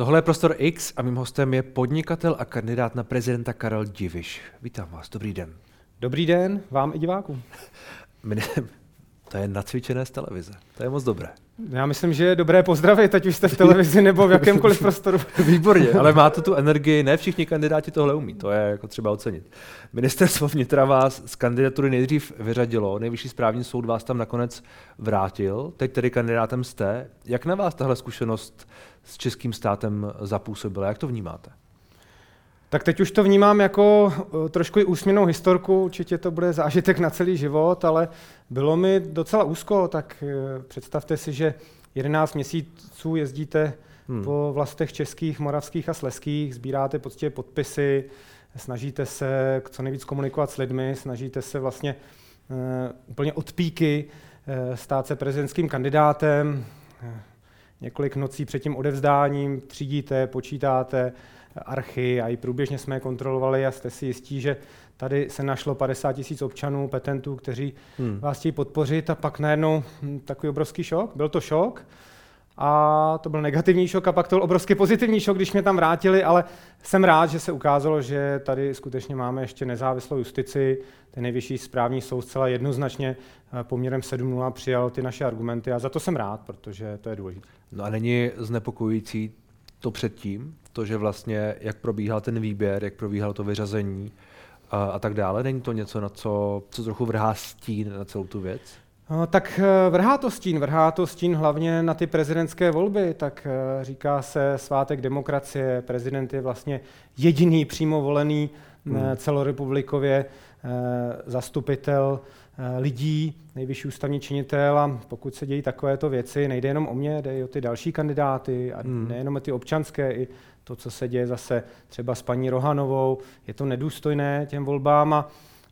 Tohle je Prostor X a mým hostem je podnikatel a kandidát na prezidenta Karel Diviš. Vítám vás, dobrý den. Dobrý den vám i divákům. To je nacvičené z televize. To je moc dobré. Já myslím, že je dobré pozdravit, ať už jste v televizi nebo v jakémkoliv prostoru. Výborně, ale máte tu energii, ne všichni kandidáti tohle umí, to je jako třeba ocenit. Ministerstvo vnitra vás z kandidatury nejdřív vyřadilo, nejvyšší správní soud vás tam nakonec vrátil, teď tedy kandidátem jste. Jak na vás tahle zkušenost s českým státem zapůsobila, jak to vnímáte? Tak teď už to vnímám jako eh, trošku i úsměvnou historku, určitě to bude zážitek na celý život, ale bylo mi docela úzko, tak eh, představte si, že 11 měsíců jezdíte hmm. po vlastech českých, moravských a sleských, sbíráte poctivě podpisy, snažíte se co nejvíc komunikovat s lidmi, snažíte se vlastně uh, úplně od píky uh, stát se prezidentským kandidátem, několik nocí před tím odevzdáním třídíte, počítáte, archy a i průběžně jsme je kontrolovali a jste si jistí, že tady se našlo 50 tisíc občanů, petentů, kteří hmm. vás chtějí podpořit a pak najednou takový obrovský šok. Byl to šok a to byl negativní šok a pak to byl obrovský pozitivní šok, když mě tam vrátili, ale jsem rád, že se ukázalo, že tady skutečně máme ještě nezávislou justici. Ten nejvyšší správní soud zcela jednoznačně eh, poměrem 7.0 přijal ty naše argumenty a za to jsem rád, protože to je důležité. No a není znepokojující to předtím, to, že vlastně jak probíhal ten výběr, jak probíhalo to vyřazení a, a tak dále, není to něco, na co, co trochu vrhá stín na celou tu věc? No, tak eh, vrhá to stín, vrhá to stín hlavně na ty prezidentské volby, tak eh, říká se svátek demokracie, prezident je vlastně jediný přímo volený eh, hmm. celorepublikově zastupitel lidí, nejvyšší ústavní činitel a pokud se dějí takovéto věci, nejde jenom o mě, jde i o ty další kandidáty a hmm. nejenom o ty občanské, i to, co se děje zase třeba s paní Rohanovou, je to nedůstojné těm volbám a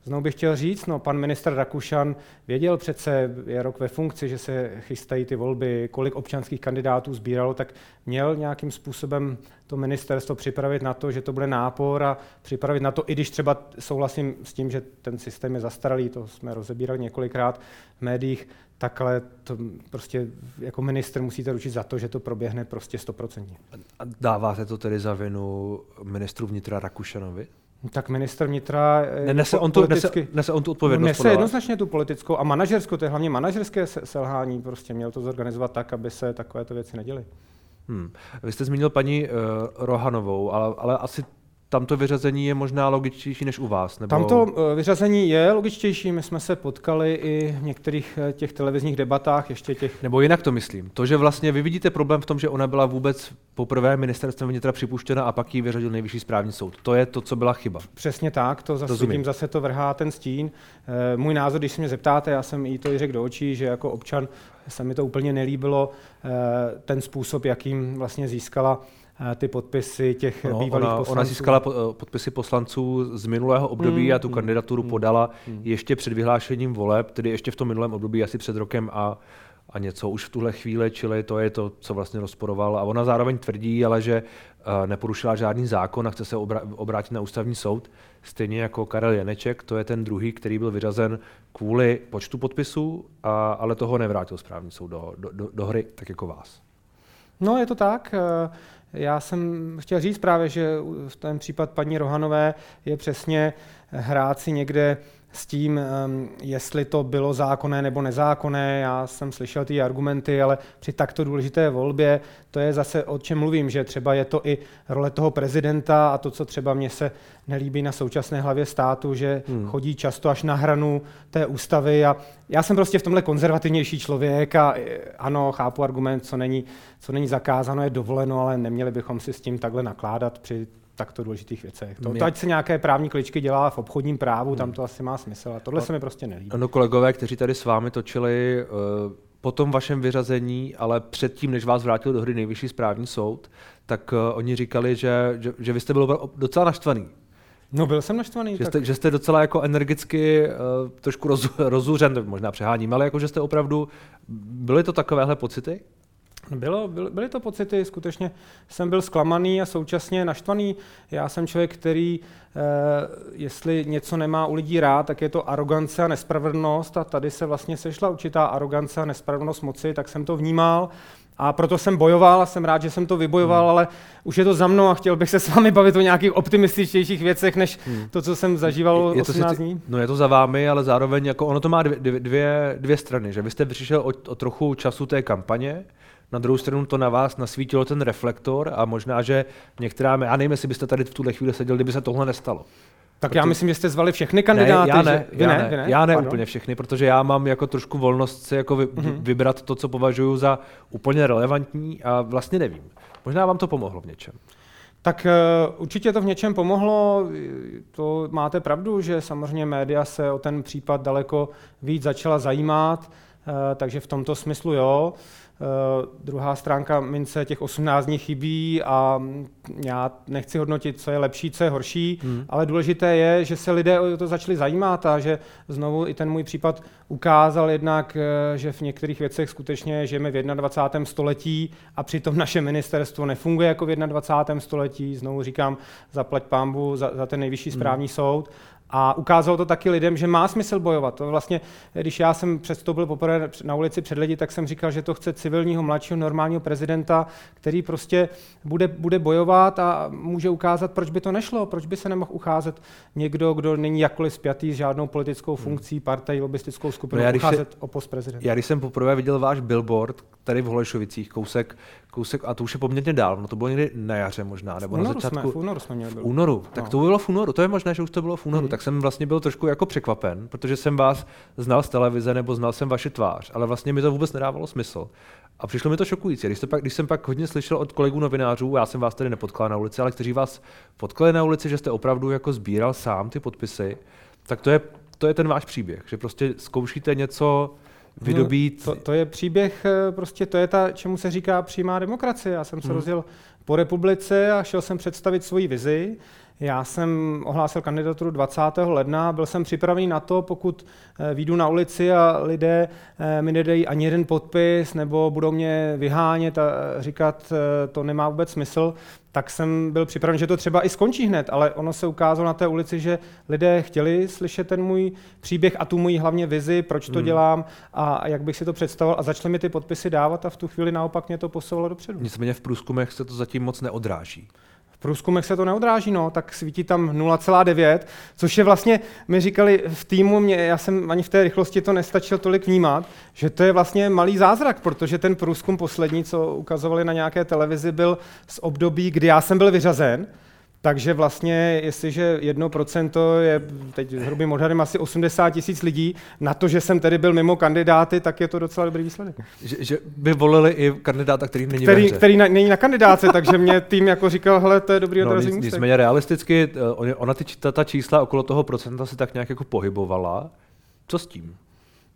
Znovu bych chtěl říct, no, pan minister Rakušan věděl přece, je rok ve funkci, že se chystají ty volby, kolik občanských kandidátů sbíralo, tak měl nějakým způsobem to ministerstvo připravit na to, že to bude nápor a připravit na to, i když třeba souhlasím s tím, že ten systém je zastaralý, to jsme rozebírali několikrát v médiích, takhle to prostě jako minister musíte ručit za to, že to proběhne prostě stoprocentně. A dáváte to tedy za vinu ministru vnitra Rakušanovi? Tak minister vnitra... Ne, nese, on tu, politicky, nese, nese on tu odpovědnost? Nese jednoznačně tu politickou a manažerskou, to je hlavně manažerské selhání, prostě měl to zorganizovat tak, aby se takovéto věci neděly. Hmm. Vy jste zmínil paní uh, Rohanovou, ale, ale asi tam to vyřazení je možná logičtější než u vás? Nebo... Tam to eh, vyřazení je logičtější, my jsme se potkali i v některých eh, těch televizních debatách, ještě těch... Nebo jinak to myslím, to, že vlastně vy vidíte problém v tom, že ona byla vůbec poprvé ministerstvem vnitra připuštěna a pak ji vyřadil nejvyšší správní soud. To je to, co byla chyba. Přesně tak, to zase vidím, zase to vrhá ten stín. Eh, můj názor, když se mě zeptáte, já jsem jí to i řekl do očí, že jako občan se mi to úplně nelíbilo, ten způsob, jakým vlastně získala ty podpisy těch no, bývalých ona, poslanců. Ona získala eh, podpisy poslanců z minulého období mm, a tu mm, kandidaturu mm, podala mm. ještě před vyhlášením voleb, tedy ještě v tom minulém období, asi před rokem a, a něco už v tuhle chvíli, čili to je to, co vlastně rozporoval. A ona zároveň tvrdí, ale že uh, neporušila žádný zákon a chce se obra- obrátit na ústavní soud, stejně jako Karel Janeček, to je ten druhý, který byl vyřazen kvůli počtu podpisů, a, ale toho nevrátil správní soud do, do, do, do hry, tak jako vás. No, je to tak. Uh... Já jsem chtěl říct právě, že v ten případ paní Rohanové je přesně hrát si někde s tím, jestli to bylo zákonné nebo nezákonné. Já jsem slyšel ty argumenty, ale při takto důležité volbě, to je zase o čem mluvím, že třeba je to i role toho prezidenta a to, co třeba mně se nelíbí na současné hlavě státu, že hmm. chodí často až na hranu té ústavy a já jsem prostě v tomhle konzervativnější člověk a e, ano, chápu argument, co není, co není zakázáno, je dovoleno, ale neměli bychom si s tím takhle nakládat při takto důležitých věcech. To, to ať se nějaké právní kličky dělá v obchodním právu, tam to asi má smysl. A tohle no, se mi prostě nelíbí. Ano, kolegové, kteří tady s vámi točili uh, po tom vašem vyřazení, ale předtím, než vás vrátil do hry nejvyšší správní soud, tak uh, oni říkali, že, že, že vy jste byl docela naštvaný. No byl jsem naštvaný. Že, tak... jste, že jste docela jako energicky uh, trošku roz, rozúřen, možná přeháním, ale jako že jste opravdu, byly to takovéhle pocity? Bylo, byly, to pocity, skutečně jsem byl zklamaný a současně naštvaný. Já jsem člověk, který, eh, jestli něco nemá u lidí rád, tak je to arogance a nespravedlnost a tady se vlastně sešla určitá arogance a nespravedlnost moci, tak jsem to vnímal A proto jsem bojoval a jsem rád, že jsem to vybojoval, hmm. ale už je to za mnou a chtěl bych se s vámi bavit o nějakých optimističtějších věcech, než hmm. to, co jsem zažíval je 18 to dní. No je to za vámi, ale zároveň jako ono to má dvě, dvě, dvě strany, že vy jste přišel o, o trochu času té kampaně, na druhou stranu to na vás nasvítilo ten reflektor a možná, že některá, já nevím, jestli byste tady v tuhle chvíli seděl, kdyby se tohle nestalo. Tak protože... já myslím, že jste zvali všechny kandidáty. Ne, já ne, že... já, ne, ne, ne, já ne úplně všechny, protože já mám jako trošku volnost si jako vy, mm-hmm. vybrat to, co považuji za úplně relevantní a vlastně nevím. Možná vám to pomohlo v něčem. Tak uh, určitě to v něčem pomohlo. To máte pravdu, že samozřejmě média se o ten případ daleko víc začala zajímat, uh, takže v tomto smyslu jo. Uh, druhá stránka mince těch 18 dní chybí a já nechci hodnotit, co je lepší, co je horší, hmm. ale důležité je, že se lidé o to začali zajímat a že znovu i ten můj případ ukázal jednak, eh, že v některých věcech skutečně žijeme v 21. století a přitom naše ministerstvo nefunguje jako v 21. století. Znovu říkám, zaplať pámbu za, za ten nejvyšší hmm. správní hmm. soud a ukázalo to taky lidem, že má smysl bojovat. To vlastně, když já jsem předstoupil poprvé na ulici před lidi, tak jsem říkal, že to chce civilního, mladšího, normálního prezidenta, který prostě bude, bude bojovat a může ukázat, proč by to nešlo, proč by se nemohl ucházet někdo, kdo není jakkoliv spjatý s žádnou politickou hmm. funkcí, partaj, lobistickou skupinou, no ucházet se, o post prezidenta. Já když jsem poprvé viděl váš billboard tady v Holešovicích, kousek kousek, a to už je poměrně dál, no to bylo někdy na jaře možná, nebo na začátku. Jsme, v únoru jsme měli. V únoru, tak no. to bylo v únoru, to je možné, že už to bylo v únoru, hmm. Tak jsem vlastně byl trošku jako překvapen, protože jsem vás znal z televize nebo znal jsem vaši tvář, ale vlastně mi to vůbec nedávalo smysl. A přišlo mi to šokující. Když, pak, když jsem pak hodně slyšel od kolegů novinářů, já jsem vás tady nepotkal na ulici, ale kteří vás potkali na ulici, že jste opravdu jako sbíral sám ty podpisy, tak to je, to je ten váš příběh, že prostě zkoušíte něco, vydobít. No, to, to je příběh, eh, prostě to je ta, čemu se říká přímá demokracie. Já jsem se hmm. rozjel po republice a šel jsem představit svoji vizi. Já jsem ohlásil kandidaturu 20. ledna, byl jsem připravený na to, pokud eh, výjdu na ulici a lidé eh, mi nedají ani jeden podpis nebo budou mě vyhánět a říkat, to nemá vůbec smysl, tak jsem byl připraven, že to třeba i skončí hned, ale ono se ukázalo na té ulici, že lidé chtěli slyšet ten můj příběh a tu můj hlavně vizi, proč to hmm. dělám a jak bych si to představoval a začali mi ty podpisy dávat a v tu chvíli naopak mě to posouvalo dopředu. Nicméně v průzkumech se to zatím moc neodráží. V průzkumech se to neodráží, no, tak svítí tam 0,9, což je vlastně, my říkali v týmu, mě, já jsem ani v té rychlosti to nestačil tolik vnímat, že to je vlastně malý zázrak, protože ten průzkum poslední, co ukazovali na nějaké televizi, byl z období, kdy já jsem byl vyřazen, takže vlastně, jestliže 1% je teď hrubým odhadem asi 80 tisíc lidí, na to, že jsem tedy byl mimo kandidáty, tak je to docela dobrý výsledek. Že, že by volili i kandidáta, který není který, který na, není na kandidáce, takže mě tým jako říkal, hele, to je dobrý no, odrazí Nicméně realisticky, eh, ona ty, ta, ta čísla okolo toho procenta se tak nějak jako pohybovala. Co s tím?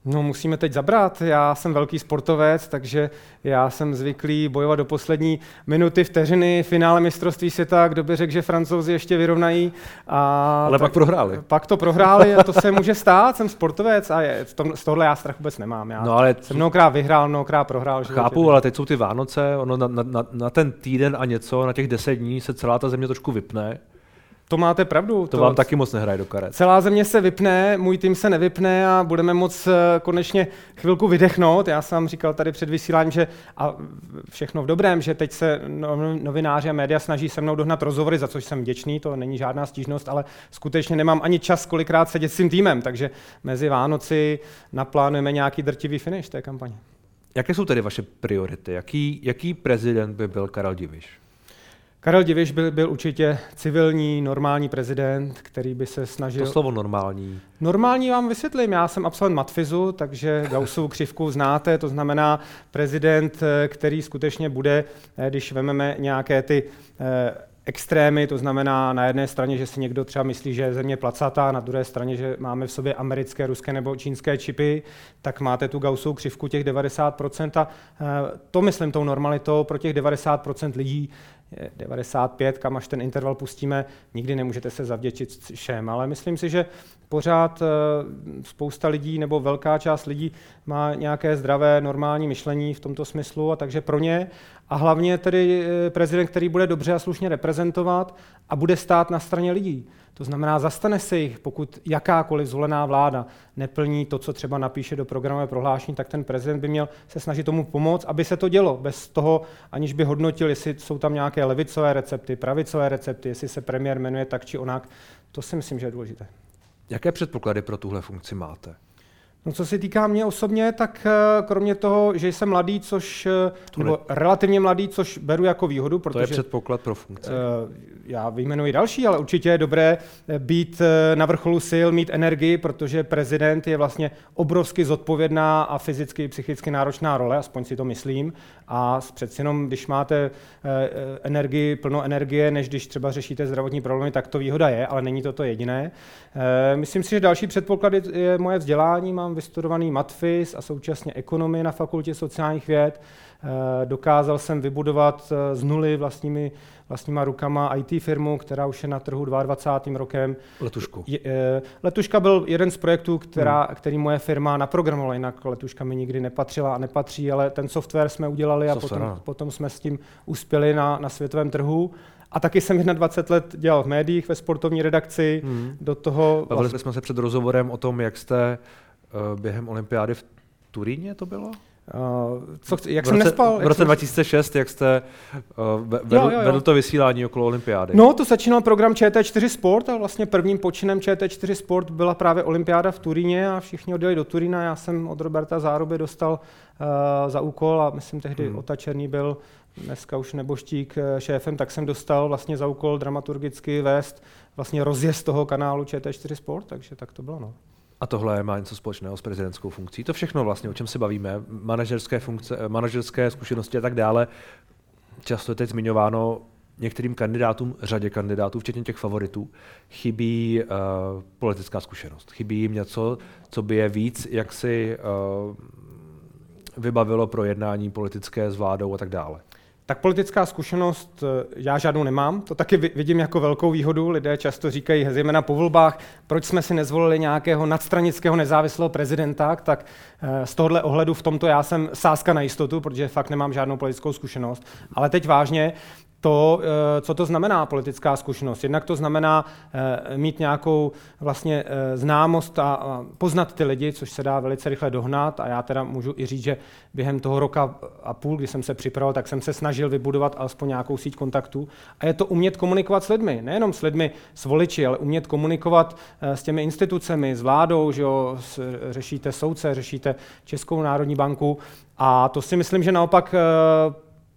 No musíme teď zabrat. Já jsem velký sportovec, takže já jsem zvyklý bojovat do poslední minuty vteřiny finále mistrovství světa, kdo by řekl, že francouzi ještě vyrovnají. A Ale pak prohráli. Pak to prohráli a to se může stát, jsem sportovec a je, z tohle já strach vůbec nemám. Já no ale jsem mnohokrát vyhrál, mnohokrát prohrál. Chápu, ale teď jsou ty Vánoce, ono na, na, na, ten týden a něco, na těch deset dní se celá ta země trošku vypne to máte pravdu. To, to vám taky moc nehraje do karet. Celá země se vypne, můj tým se nevypne a budeme moc eh, konečně chvilku vydechnout. Já jsem říkal tady před vysíláním, že a všechno v dobrém, že teď se no, novináři a média snaží se mnou dohnat rozhovory, za což jsem vděčný, to není žádná stížnost, ale skutečně nemám ani čas kolikrát sedět s tím týmem, takže mezi Vánoci naplánujeme nějaký drtivý finish té kampaně. Jaké jsou tedy vaše priority? Jaký, jaký prezident by byl Karel Diviš? Karel Diviš byl, byl určitě civilní, normální prezident, který by se snažil... To slovo normální. Normální vám vysvětlím. Já jsem absolvent matfizu, takže Gaussovu křivku znáte, to znamená prezident, eh, který skutečně bude, eh, když vezmeme nějaké ty eh, extrémy, to znamená na jedné straně, že si někdo třeba myslí, že je země placatá, na druhé straně, že máme v sobě americké, ruské nebo čínské čipy, tak máte tu Gaussovu křivku těch 90% a to myslím tou normalitou pro těch 90% lidí 95, kam až ten interval pustíme, nikdy nemůžete se zavděčit všem, ale myslím si, že pořád eh, spousta lidí nebo velká část lidí má nějaké zdravé, normální myšlení v tomto smyslu a takže pro ně a hlavně tedy eh, prezident, který bude dobře a slušně reprezentovat a bude stát na straně lidí. To znamená, zastane se jich, pokud jakákoliv zvolená vláda neplní to, co třeba napíše do programové prohlášení, tak ten prezident by měl se snažit tomu pomoct, aby se to dělo, bez toho, aniž by hodnotil, jestli jsou tam nějaké levicové recepty, pravicové recepty, jestli se premiér jmenuje tak či onak. To si myslím, že je důležité. Jaké předpoklady pro tuhle funkci máte? No, co se týká mě osobně, tak eh, kromě toho, že jsem mladý, což, eh, nebo relativně mladý, což beru jako výhodu, protože... To je předpoklad pro funkci. Uh, já vyjmenuji další, ale určitě je dobré být na vrcholu sil, mít energii, protože prezident je vlastně obrovsky zodpovědná a fyzicky i psychicky náročná role, aspoň si to myslím. A přeci jenom, když máte energii, plno energie, než když třeba řešíte zdravotní problémy, tak to výhoda je, ale není to to jediné. Myslím si, že další předpoklad je moje vzdělání. Mám vystudovaný matfis a současně ekonomii na fakultě sociálních věd. Eh, dokázal jsem vybudovat eh, z nuly vlastními, vlastníma rukama IT firmu, která už je na trhu 22. rokem. Letušku. Je, eh, letuška byl jeden z projektů, která, hmm. který moje firma naprogramovala, jinak letuška mi nikdy nepatřila a nepatří, ale ten software jsme udělali a potom, potom jsme s tím uspěli na, na světovém trhu. A taky jsem 21 let dělal v médiích, ve sportovní redakci, hmm. do toho... Bavili vlastně... jsme se před rozhovorem o tom, jak jste uh, během olympiády v Turíně to bylo? Uh, co jak v jsem roce, nespal? V roce jsem... 2006, jak jste uh, vedl, jo, jo, jo. vedl to vysílání okolo olympiády. No, to začínal program ČT4 Sport a vlastně prvním počinem ČT4 Sport byla právě olympiáda v Turíně a všichni odjeli do Turína. Já jsem od Roberta Záruby dostal uh, za úkol a myslím tehdy hmm. Ota Černý byl dneska už neboštík šéfem, tak jsem dostal vlastně za úkol dramaturgicky vést vlastně rozjezd toho kanálu ČT4 Sport, takže tak to bylo. No. A tohle má něco společného s prezidentskou funkcí. To všechno vlastně, o čem se bavíme, manažerské funkce, manažerské zkušenosti a tak dále, často je teď zmiňováno některým kandidátům, řadě kandidátů, včetně těch favoritů, chybí uh, politická zkušenost. Chybí jim něco, co by je víc jak si uh, vybavilo pro jednání politické s vládou a tak dále. Tak politická zkušenost eh, já žádnou nemám, to taky vidím jako velkou výhodu. Lidé často říkají, zejména po volbách, proč jsme si nezvolili nějakého nadstranického nezávislého prezidenta, tak eh, z tohohle ohledu v tomto já jsem sáska na jistotu, protože fakt nemám žádnou politickou zkušenost. Ale teď vážně, to, eh, co to znamená politická zkušenost. Jednak to znamená eh, mít nějakou vlastně eh, známost a poznat ty lidi, což se dá velice rychle dohnat. A já teda můžu i říct, že během toho roka a půl, kdy jsem se připravoval, tak jsem se snažil vybudovat alespoň nějakou síť kontaktů. A je to umět komunikovat s lidmi, nejenom s lidmi, s voliči, ale umět komunikovat s těmi institucemi, s vládou, že jo, řešíte soudce, řešíte Českou národní banku. A to si myslím, že naopak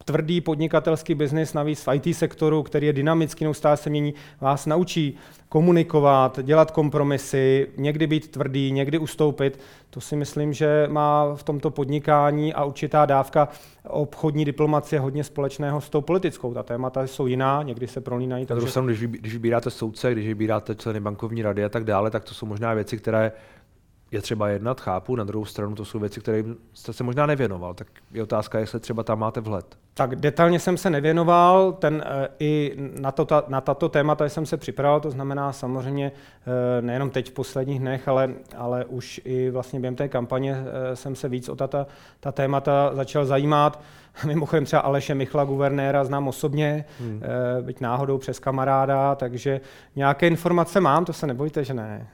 tvrdý podnikatelský biznis, navíc v IT sektoru, který je dynamický, neustále se mění, vás naučí komunikovat, dělat kompromisy, někdy být tvrdý, někdy ustoupit. To si myslím, že má v tomto podnikání a určitá dávka obchodní diplomacie hodně společného s tou politickou. Ta témata jsou jiná, někdy se prolínají. Takže... Takže... Když, když vybíráte soudce, když vybíráte členy bankovní rady a tak dále, tak to jsou možná věci, které je třeba jednat, chápu, na druhou stranu to jsou věci, které jste se možná nevěnoval, tak je otázka, jestli třeba tam máte vhled. Tak detailně jsem se nevěnoval, ten, e, i na, to, ta, na tato témata jsem se připravil, to znamená samozřejmě e, nejenom teď v posledních dnech, ale, ale už i vlastně během té kampaně e, jsem se víc o ta, ta témata začal zajímat. Mimochodem třeba Aleše Michla, guvernéra, znám osobně, hmm. byť náhodou přes kamaráda, takže nějaké informace mám, to se nebojte, že ne.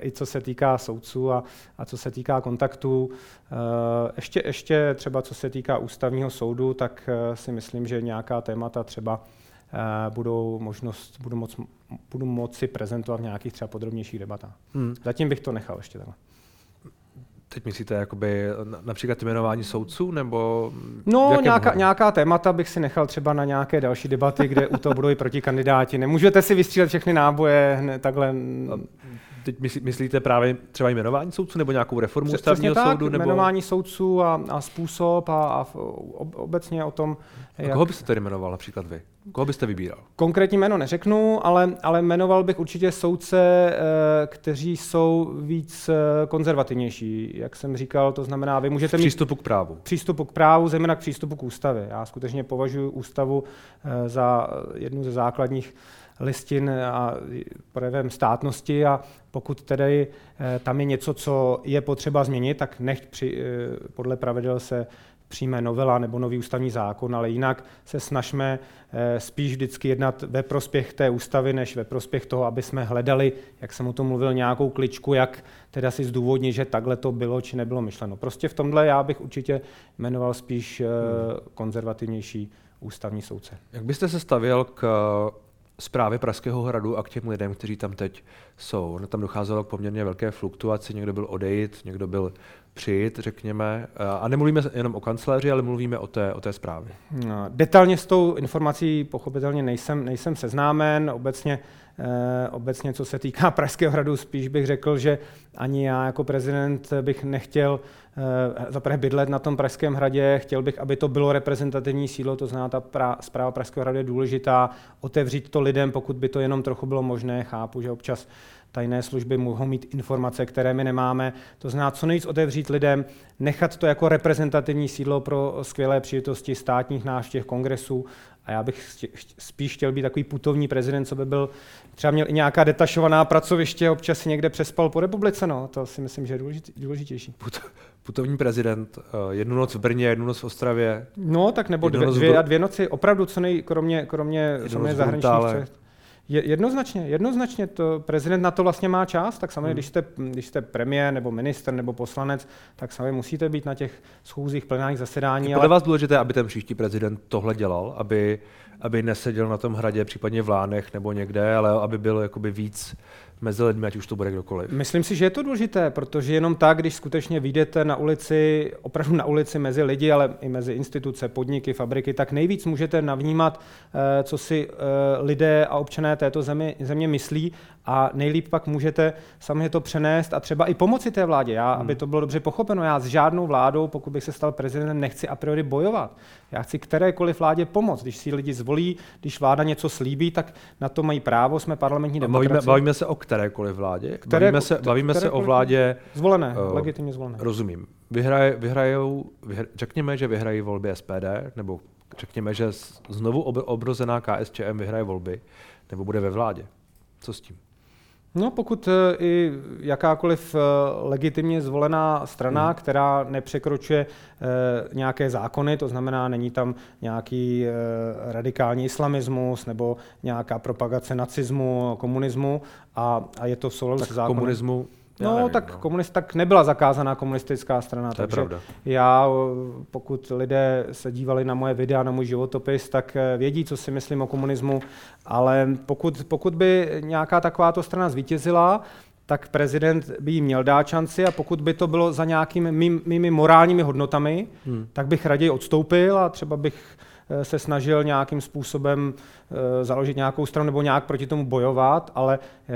I co se týká soudců a, a co se týká kontaktů. Ještě, ještě třeba co se týká ústavního soudu, tak si myslím, že nějaká témata třeba budou, možnost, budu, moc, budu moci prezentovat v nějakých třeba podrobnějších debatách. Hmm. Zatím bych to nechal ještě takhle. Teď myslíte jakoby například jmenování soudců, nebo... No, nějaká, nějaká témata bych si nechal třeba na nějaké další debaty, kde u toho budou i protikandidáti. Nemůžete si vystřílet všechny náboje hned takhle. Teď myslí, myslíte právě třeba jmenování soudců, nebo nějakou reformu Přes, ústavního tak, soudu? Nebo... jmenování soudců a, a způsob a, a obecně o tom... A jak... koho byste tedy jmenoval například vy? Koho byste vybíral? Konkrétní jméno neřeknu, ale, ale jmenoval bych určitě soudce, eh, kteří jsou víc eh, konzervativnější. Jak jsem říkal, to znamená, vy můžete mít... Přístupu k právu. Přístupu k právu, zejména k přístupu k ústavě. Já skutečně považuji ústavu eh, za jednu ze základních listin a projevem státnosti a pokud tedy tam je něco, co je potřeba změnit, tak nechť při, podle pravidel se přijme novela nebo nový ústavní zákon, ale jinak se snažme eh, spíš vždycky jednat ve prospěch té ústavy, než ve prospěch toho, aby jsme hledali, jak jsem o tom mluvil, nějakou kličku, jak teda si zdůvodnit, že takhle to bylo či nebylo myšleno. Prostě v tomhle já bych určitě jmenoval spíš eh, hmm. konzervativnější ústavní soudce. Jak byste se stavěl k zprávě Pražského hradu a k těm lidem, kteří tam teď jsou. No, tam docházelo k poměrně velké fluktuaci, někdo byl odejít, někdo byl přijít, řekněme. A nemluvíme jenom o kancléři, ale mluvíme o té, o té zprávě. No, detailně s tou informací pochopitelně nejsem, nejsem seznámen. Obecně, eh, obecně, co se týká Pražského hradu, spíš bych řekl, že ani já jako prezident bych nechtěl eh, zaprvé bydlet na tom Pražském hradě, chtěl bych, aby to bylo reprezentativní sílo, to znamená, ta pra, zpráva Pražského hradu je důležitá, otevřít to lidem, pokud by to jenom trochu bylo možné, chápu, že občas tajné služby mohou mít informace, které my nemáme. To znamená, co nejvíc otevřít lidem, nechat to jako reprezentativní sídlo pro skvělé příležitosti státních návštěv, kongresů. A já bych spíš chtěl být takový putovní prezident, co by byl, třeba měl i nějaká detašovaná pracoviště, občas někde přespal po republice, no, to si myslím, že je důležitější. Put, putovní prezident, eh, jednu noc v Brně, jednu noc v Ostravě. No, tak nebo dvě, dvě, a dvě noci, opravdu co nej, kromě, kromě, zahraničních je, jednoznačně, jednoznačně to, prezident na to vlastně má čas, tak samozřejmě, hmm. když, jste, když jste premiér nebo minister nebo poslanec, tak samozřejmě musíte být na těch schůzích, plenárních zasedání. Je ale... vás důležité, aby ten příští prezident tohle dělal, aby, aby neseděl na tom hradě, případně v Lánech nebo někde, ale aby byl jakoby víc mezi lidmi, ať už to bude kdokoliv. Myslím si, že je to důležité, protože jenom tak, když skutečně vyjdete na ulici, opravdu na ulici mezi lidi, ale i mezi instituce, podniky, fabriky, tak nejvíc můžete navnímat, eh, co si eh, lidé a občané této země, země myslí a nejlíp pak můžete samozřejmě to přenést a třeba i pomoci té vládě. Já, hmm. aby to bylo dobře pochopeno, já s žádnou vládou, pokud bych se stal prezidentem, nechci a priori bojovat. Já chci kterékoliv vládě pomoct. Když si lidi zvolí, když vláda něco slíbí, tak na to mají právo, jsme parlamentní demokracie. Bavíme, bavíme se o kterékoliv vládě? Které, bavíme se, bavíme se o vládě... Zvolené, uh, legitimně zvolené. Rozumím. Vyhraj, vyhrajou, vyhr, řekněme, že vyhrají volby SPD, nebo řekněme, že znovu obrozená KSČM vyhraje volby, nebo bude ve vládě. Co s tím? No, pokud eh, i jakákoliv eh, legitimně zvolená strana, hmm. která nepřekročuje eh, nějaké zákony, to znamená, není tam nějaký radikální islamismus nebo nějaká propagace nacismu, komunismu a, a je to v souladu s zákonem. komunismu no, nevím, tak, no. Komunist, tak nebyla zakázaná komunistická strana. To takže pravda. já, pokud lidé se dívali na moje videa, na můj životopis, tak eh, vědí, co si myslím o komunismu, ale pokud, pokud by nějaká takováto strana zvítězila, tak prezident by jí měl dát šanci a pokud by to bylo za nějakými mými morálními hodnotami, hmm. tak bych raději odstoupil a třeba bych se snažil nějakým způsobem eh, založit nějakou stranu nebo nějak proti tomu bojovat, ale eh,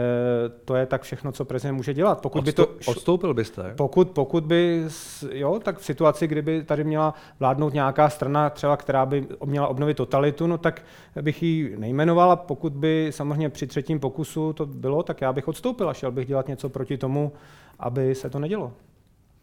to je tak všechno, co prezident může dělat. Pokud by to, odstoupil byste? Pokud, pokud by, jo, tak v situaci, kdyby tady měla vládnout nějaká strana, třeba která by měla obnovit totalitu, no tak bych ji nejmenoval a pokud by samozřejmě při třetím pokusu to bylo, tak já bych odstoupil a šel bych dělat něco proti tomu, aby se to nedělo.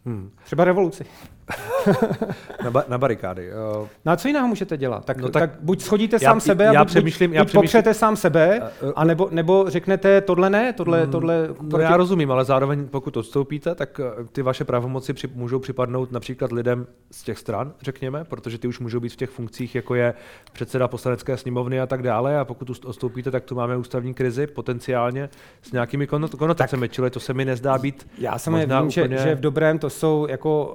Hmm. Třeba revoluci. na, ba- na barikády. Uh... No a co jiného můžete dělat? Tak, no tak, tak buď schodíte já, sám sebe, já buď, přemýšlím, buď, já přemýšlím... popřete sám sebe, uh, uh, anebo, nebo řeknete tohle ne, tohle... Hmm, tohle proti... No já rozumím, ale zároveň pokud odstoupíte, tak ty vaše pravomoci při, můžou připadnout například lidem z těch stran, řekněme, protože ty už můžou být v těch funkcích, jako je předseda poslanecké sněmovny a tak dále. A pokud odstoupíte, tak tu máme ústavní krizi potenciálně s nějakými konotacemi, čili to se mi nezdá být. Já jsem vím, úplně... že, že v dobrém to jsou jako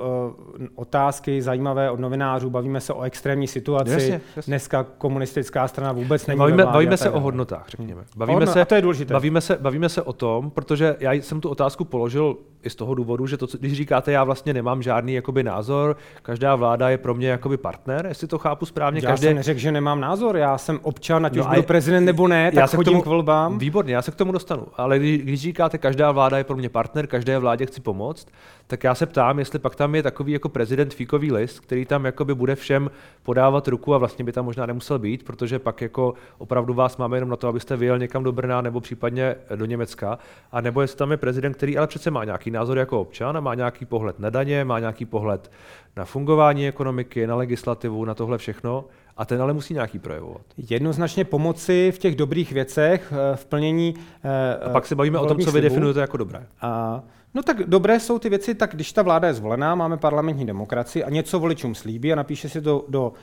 uh, otázky zajímavé od novinářů, bavíme se o extrémní situaci. Jasně, jasně. Dneska komunistická strana vůbec není Bavíme, bavíme se o hodnotách, řekněme. Bavíme Hodno, se, a to je důležité. Bavíme se, bavíme se o tom, protože já jsem tu otázku položil i z toho důvodu, že to, když říkáte, já vlastně nemám žádný jakoby názor, každá vláda je pro mě jakoby partner, jestli to chápu správně. Já každé... jsem neřekl, že nemám názor, já jsem občan, ať no už budu prezident nebo ne, tak já se chodím k, tomu, k volbám. Výborně, já se k tomu dostanu, ale když, když říkáte, každá vláda je pro mě partner, každé vládě chci pomoct, tak já se ptám, jestli pak tam je takový jako prezident fíkový list, který tam jakoby bude všem podávat ruku a vlastně by tam možná nemusel být, protože pak jako opravdu vás máme jenom na to, abyste vyjel někam do Brna nebo případně do Německa, a nebo jestli tam je prezident, který ale přece má nějaký názor jako občan a má nějaký pohled na daně, má nějaký pohled na fungování ekonomiky, na legislativu, na tohle všechno. A ten ale musí nějaký projevovat. Jednoznačně pomoci v těch dobrých věcech, eh, v plnění. A pak se bavíme o tom, co vy definujete jako dobré. A No tak dobré jsou ty věci, tak když ta vláda je zvolená, máme parlamentní demokracii a něco voličům slíbí a napíše si to do, do uh,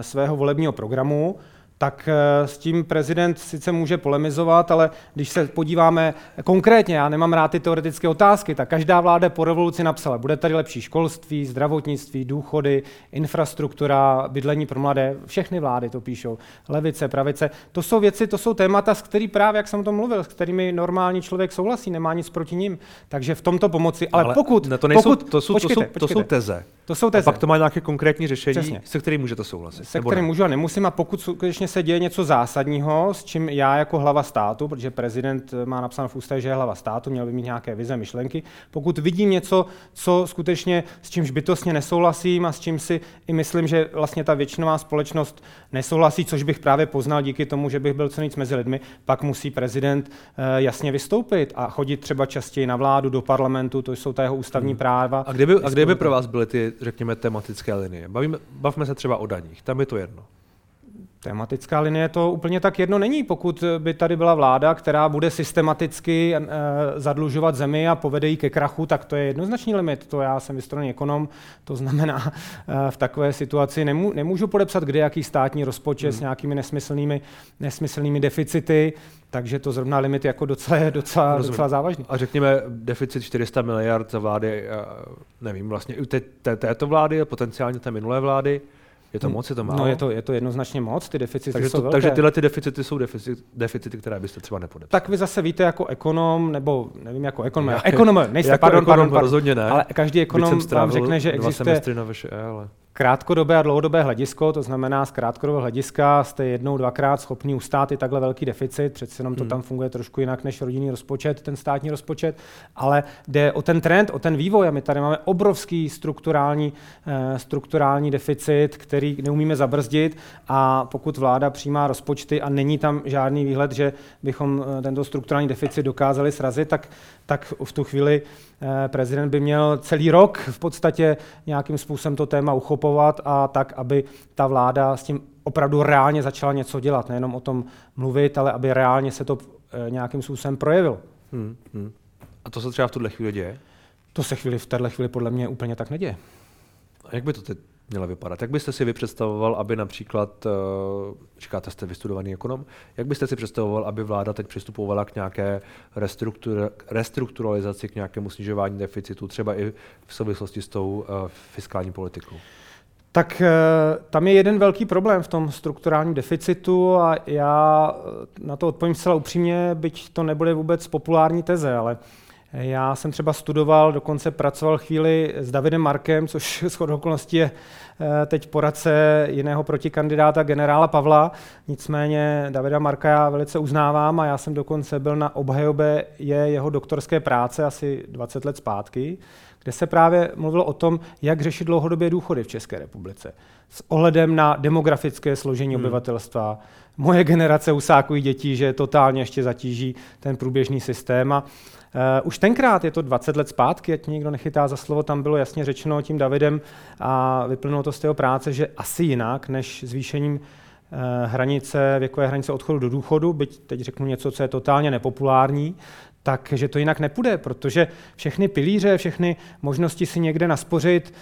svého volebního programu, tak eh, s tím prezident sice může polemizovat, ale když se podíváme konkrétně, já nemám rád ty teoretické otázky, tak každá vláda po revoluci napsala, bude tady lepší školství, zdravotnictví, důchody, infrastruktura, bydlení pro mladé, všechny vlády to píšou, levice, pravice. To jsou věci, to jsou témata, s který právě, jak jsem o tom mluvil, s kterými normální člověk souhlasí, nemá nic proti ním. Takže v tomto pomoci, ale, ale pokud... Ne, to, nejsou, pokud, to, jsou, počkejte, to, jsou, to jsou teze. To jsou teze. A pak to má nějaké konkrétní řešení, Přesně. se kterým můžete souhlasit. Se kterým ne? můžu a nemusím a pokud skutečně se děje něco zásadního, s čím já jako hlava státu, protože prezident má napsáno v ústavě, že je hlava státu, měl by mít nějaké vize, myšlenky, pokud vidím něco, co skutečně s čímž bytostně nesouhlasím a s čím si i myslím, že vlastně ta většinová společnost nesouhlasí, což bych právě poznal díky tomu, že bych byl co nejvíc mezi lidmi, pak musí prezident eh, jasně vystoupit a chodit třeba častěji na vládu, do parlamentu, to jsou ta jeho ústavní hmm. práva. A kdyby, a kdyby pro vás byly ty, řekněme, tematické linie? Bavíme, bavme se třeba o daních, tam je to jedno. Tematická linie to úplně tak jedno není, pokud by tady byla vláda, která bude systematicky uh, zadlužovat zemi a povede ji ke krachu, tak to je jednoznačný limit. To já jsem vystроjený ekonom, to znamená, uh, v takové situaci nemů, nemůžu podepsat kde jaký státní rozpočet hmm. s nějakými nesmyslnými, nesmyslnými deficity, takže to zrovna limit jako docela, docela, docela závažný. A řekněme deficit 400 miliard za vlády, nevím, vlastně té, této vlády, potenciálně té minulé vlády, je to moc, je to málo? No je to, je to jednoznačně moc, ty deficity takže jsou to, velké. Takže tyhle ty deficity jsou deficity, deficity, které byste třeba nepodepsali. Tak vy zase víte jako ekonom, nebo nevím jako ekonom, já, ekonom nejste, jako pardon, ekonom, pardon, pardon, rozhodně ne. ale každý ekonom vám řekne, že existuje, na vaše, ale krátkodobé a dlouhodobé hledisko, to znamená z krátkodobého hlediska jste jednou, dvakrát schopni ustát i takhle velký deficit, přece jenom to hmm. tam funguje trošku jinak než rodinný rozpočet, ten státní rozpočet, ale jde o ten trend, o ten vývoj a my tady máme obrovský strukturální, eh, strukturální deficit, který neumíme zabrzdit a pokud vláda přijímá rozpočty a není tam žádný výhled, že bychom eh, tento strukturální deficit dokázali srazit, tak, tak v tu chvíli Eh, prezident by měl celý rok v podstatě nějakým způsobem to téma uchopovat a tak, aby ta vláda s tím opravdu reálně začala něco dělat. Nejenom o tom mluvit, ale aby reálně se to eh, nějakým způsobem projevilo. Hmm, hmm. A to se třeba v tuhle chvíli děje? To se chvíli v téhle chvíli podle mě úplně tak neděje. A jak by to teď měla vypadat? Jak byste si vy představoval, aby například, eh, říkáte, jste vystudovaný ekonom, jak byste si představoval, aby vláda teď přistupovala k nějaké restruktur, restrukturalizaci, k nějakému snižování deficitu, třeba i v souvislosti s tou uh, fiskální politikou? Tak eh, tam je jeden velký problém v tom strukturálním deficitu a já na to odpovím zcela upřímně, byť to nebude vůbec populární teze, ale já jsem třeba studoval, dokonce pracoval chvíli s Davidem Markem, což s okolností je eh, teď poradce jiného protikandidáta generála Pavla. Nicméně Davida Marka já velice uznávám a já jsem dokonce byl na obhajobě je jeho doktorské práce asi 20 let zpátky, kde se právě mluvilo o tom, jak řešit dlouhodobě důchody v České republice. S ohledem na demografické složení hmm. obyvatelstva, moje generace usákují dětí, že totálně ještě zatíží ten průběžný systém. A uh, už tenkrát, je to 20 let zpátky, ať někdo nechytá za slovo, tam bylo jasně řečeno tím Davidem a vyplynulo to z jeho práce, že asi jinak než zvýšením uh, hranice, věkové hranice odchodu do důchodu, byť teď řeknu něco, co je totálně nepopulární, takže to jinak nepůjde, protože všechny pilíře, všechny možnosti si někde naspořit,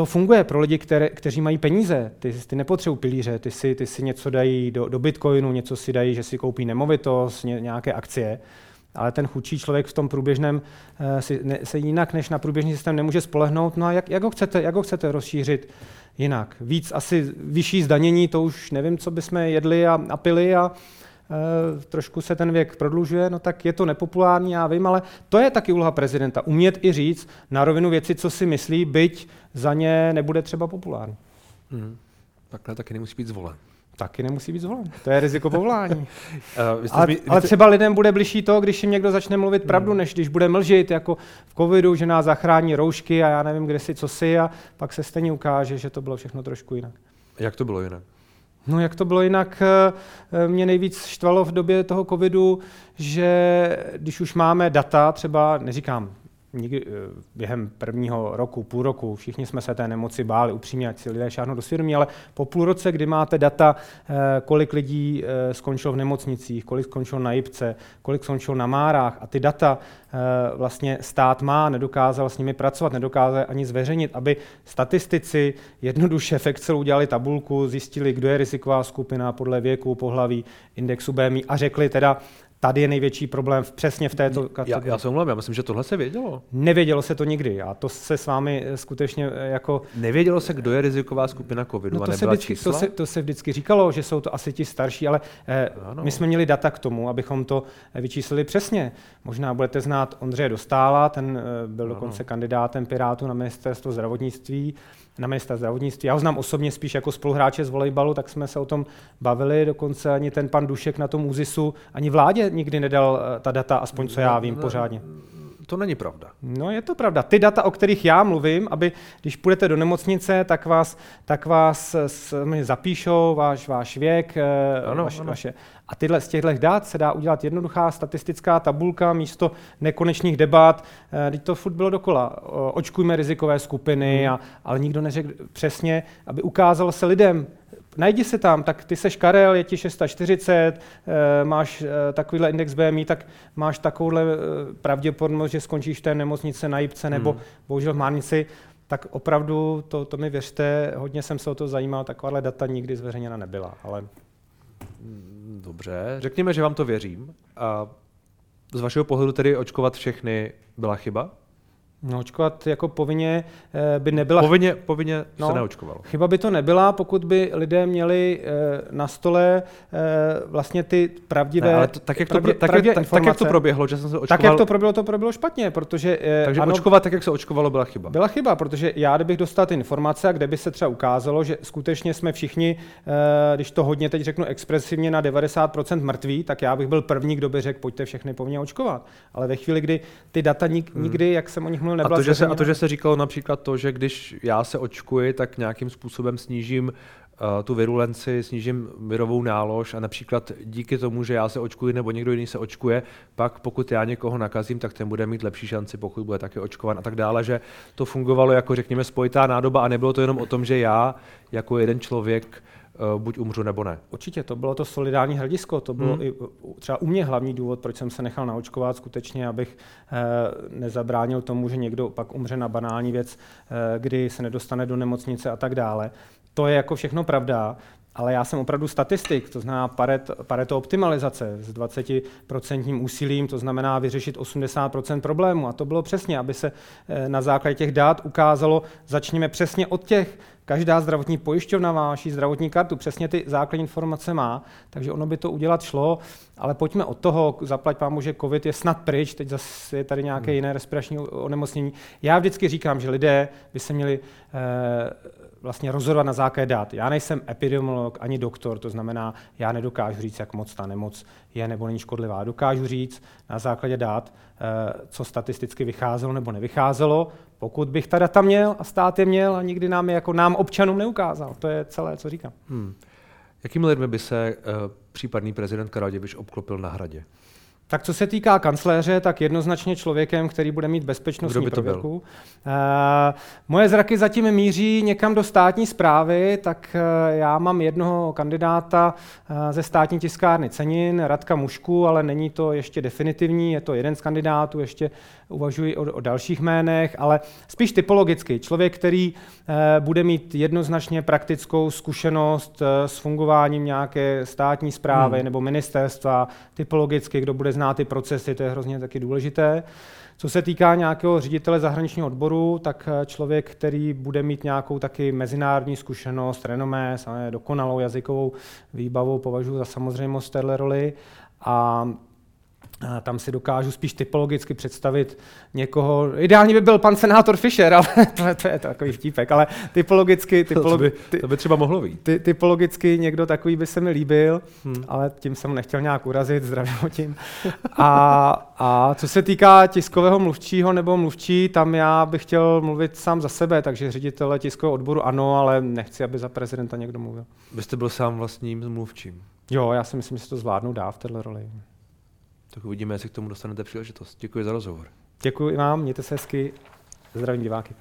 to funguje pro lidi, které, kteří mají peníze. Ty, ty nepotřebují pilíře, ty si, ty si něco dají do, do bitcoinu, něco si dají, že si koupí nemovitost, ně, nějaké akcie. Ale ten chudší člověk v tom průběžném eh, si, ne, se jinak než na průběžný systém nemůže spolehnout. No a jak, jak, ho chcete, jak ho chcete rozšířit jinak? Víc asi vyšší zdanění, to už nevím, co bychom jedli a, a pili a trošku se ten věk prodlužuje, no tak je to nepopulární, já vím, ale to je taky úloha prezidenta. Umět i říct na rovinu věci, co si myslí, byť za ně nebude třeba populární. Hmm. Takhle taky nemusí být zvolen taky nemusí být zvolen. To je riziko povolání. uh, ale, zmi, ale třeba lidem bude bližší to, když jim někdo začne mluvit pravdu, hmm. než když bude mlžit, jako v covidu, že nás zachrání roušky a já nevím, kde si, co si a pak se stejně ukáže, že to bylo všechno trošku jinak. Jak to bylo jinak? No jak to bylo jinak, eh, mě nejvíc štvalo v době toho covidu, že když už máme data, třeba neříkám nikdy, eh, během prvního roku, půl roku, všichni jsme se té nemoci báli, upřímně, ať si lidé šáhnou do svědomí, ale po půl roce, kdy máte data, eh, kolik lidí eh, skončilo v nemocnicích, kolik skončilo na Jipce, kolik skončilo na Márách a ty data vlastně stát má, nedokázal s nimi pracovat, nedokázal ani zveřejnit, aby statistici jednoduše v Excelu udělali tabulku, zjistili, kdo je riziková skupina podle věku, pohlaví, indexu BMI a řekli teda, Tady je největší problém v, přesně v této kategorii. Já, já se omlouvám, já myslím, že tohle se vědělo. Nevědělo se to nikdy a to se s vámi eh, skutečně eh, jako... Nevědělo se, kdo je riziková skupina covidu no to, se vždycky, to, se, to se vždycky říkalo, že jsou to asi ti starší, ale eh, my jsme měli data k tomu, abychom to eh, vyčíslili přesně. Možná budete znát Ondřeje Dostála, ten eh, byl ano. dokonce kandidátem Pirátu na ministerstvo zdravotnictví na ministra zdravotnictví. Já ho znám osobně spíš jako spoluhráče z volejbalu, tak jsme se o tom bavili, dokonce ani ten pan Dušek na tom úzisu, ani vládě nikdy nedal eh, ta data, aspoň co já vím pořádně. To není pravda. No je to pravda. Ty data, o kterých já mluvím, aby když půjdete do nemocnice, tak vás, tak vás s, zapíšou váš, váš věk, eh, ano, vaš, ano. vaše. A tyhle, z těchto dat se dá udělat jednoduchá statistická tabulka místo nekonečných debat. Eh, teď to furt bylo dokola. Očkujme rizikové skupiny, hmm. a, ale nikdo neřekl přesně, aby ukázalo se lidem, najdi se tam, tak ty seš Karel, je ti 640, eh, máš eh, takovýhle index BMI, tak máš takovouhle pravděpodobnost, že skončíš v té nemocnice na Jipce nebo hmm. bohužel v Márnici, tak opravdu, to, to mi věřte, hodně jsem se o to zajímal, takováhle data nikdy zveřejněna nebyla. Ale... Dobře, řekněme, že vám to věřím. A z vašeho pohledu tedy očkovat všechny byla chyba? No, očkovat jako povinně eh, by nebyla... Povinně, povinně no, se neočkovalo. Chyba by to nebyla, pokud by lidé měli eh, na stole eh, vlastně ty pravdivé ne, ale to, tak, jak to, pravdě, tak, jak, tak, tak, jak to proběhlo, že jsem se očkoval... Tak jak to proběhlo, to proběhlo špatně, protože... Takže ano, očkovat tak, jak se očkovalo, byla chyba. Byla chyba, protože já, kdybych dostal ty informace, kde by se třeba ukázalo, že skutečně jsme všichni, když to hodně teď řeknu expresivně, na 90% mrtví, tak já bych byl první, kdo by řekl, pojďte všechny povinně očkovat. Ale ve chvíli, kdy ty data hmm. nikdy, jak jsem o nich mluvil, nebyla a to, že se, a to, že se říkalo například to, že když já se očkuji, tak nějakým způsobem snížím uh, tu virulenci, snížím virovou nálož a například díky tomu, že já se očkuji nebo někdo jiný se očkuje, pak pokud já někoho nakazím, tak ten bude mít lepší šanci, pokud bude taky očkovan a tak dále, že to fungovalo jako řekněme spojitá nádoba a nebylo to jenom o tom, že já jako jeden člověk Eh, buď umřu nebo ne. Určitě, to bylo to solidární hledisko, to bylo hmm. i třeba u mě hlavní důvod, proč jsem se nechal naočkovat skutečně, abych eh, nezabránil tomu, že někdo pak umře na banální věc, eh, kdy se nedostane do nemocnice a tak dále. To je jako všechno pravda, ale já jsem opravdu statistik, to znamená paret, pareto optimalizace s 20% úsilím, to znamená vyřešit 80% problémů. A to bylo přesně, aby se na základě těch dát ukázalo, začněme přesně od těch Každá zdravotní pojišťovna má vaši zdravotní kartu, přesně ty základní informace má, takže ono by to udělat šlo, ale pojďme od toho, zaplať pámu, že COVID je snad pryč, teď zase je tady nějaké hmm. jiné respirační onemocnění. Já vždycky říkám, že lidé by se měli eh, vlastně rozhodovat na základě dat. Já nejsem epidemiolog ani doktor, to znamená, já nedokážu říct, jak moc ta nemoc je nebo není škodlivá. Dokážu říct na základě dat, eh, co statisticky vycházelo nebo nevycházelo, pokud bych ta data měl a stát je měl a nikdy nám je jako nám občanům neukázal. To je celé, co říkám. Hmm. Jakými lidmi by se uh, případný prezident Karaděvič obklopil na hradě? Tak co se týká kancléře, tak jednoznačně člověkem, který bude mít bezpečnostní by prověrku. Uh, moje zraky zatím míří někam do státní zprávy, tak uh, já mám jednoho kandidáta uh, ze státní tiskárny Cenin, Radka Mušku, ale není to ještě definitivní, je to jeden z kandidátů, ještě uvažuji o, o dalších jménech, ale spíš typologicky. Člověk, který bude mít jednoznačně praktickou zkušenost s fungováním nějaké státní zprávy hmm. nebo ministerstva, typologicky, kdo bude zná ty procesy, to je hrozně taky důležité. Co se týká nějakého ředitele zahraničního odboru, tak eh, člověk, který bude mít nějakou taky mezinárodní zkušenost, renomé, dokonalou jazykovou výbavu, považuji za samozřejmost téhle roli. A tam si dokážu spíš typologicky představit někoho, ideálně by byl pan senátor Fischer, ale to, je, to je takový vtípek, ale typologicky, typologi, to, by, to by třeba mohlo být. Ty, typologicky někdo takový by se mi líbil, hmm. ale tím jsem nechtěl nějak urazit, zdravím ho tím. A, a co se týká tiskového mluvčího nebo mluvčí, tam já bych chtěl mluvit sám za sebe, takže ředitele tiskového odboru ano, ale nechci, aby za prezidenta někdo mluvil. Vy jste byl sám vlastním mluvčím. Jo, já si myslím, že se to zvládnu dá v této roli. Tak uvidíme, jestli k tomu dostanete příležitost. Děkuji za rozhovor. Děkuji vám, mějte se hezky, zdravím diváky.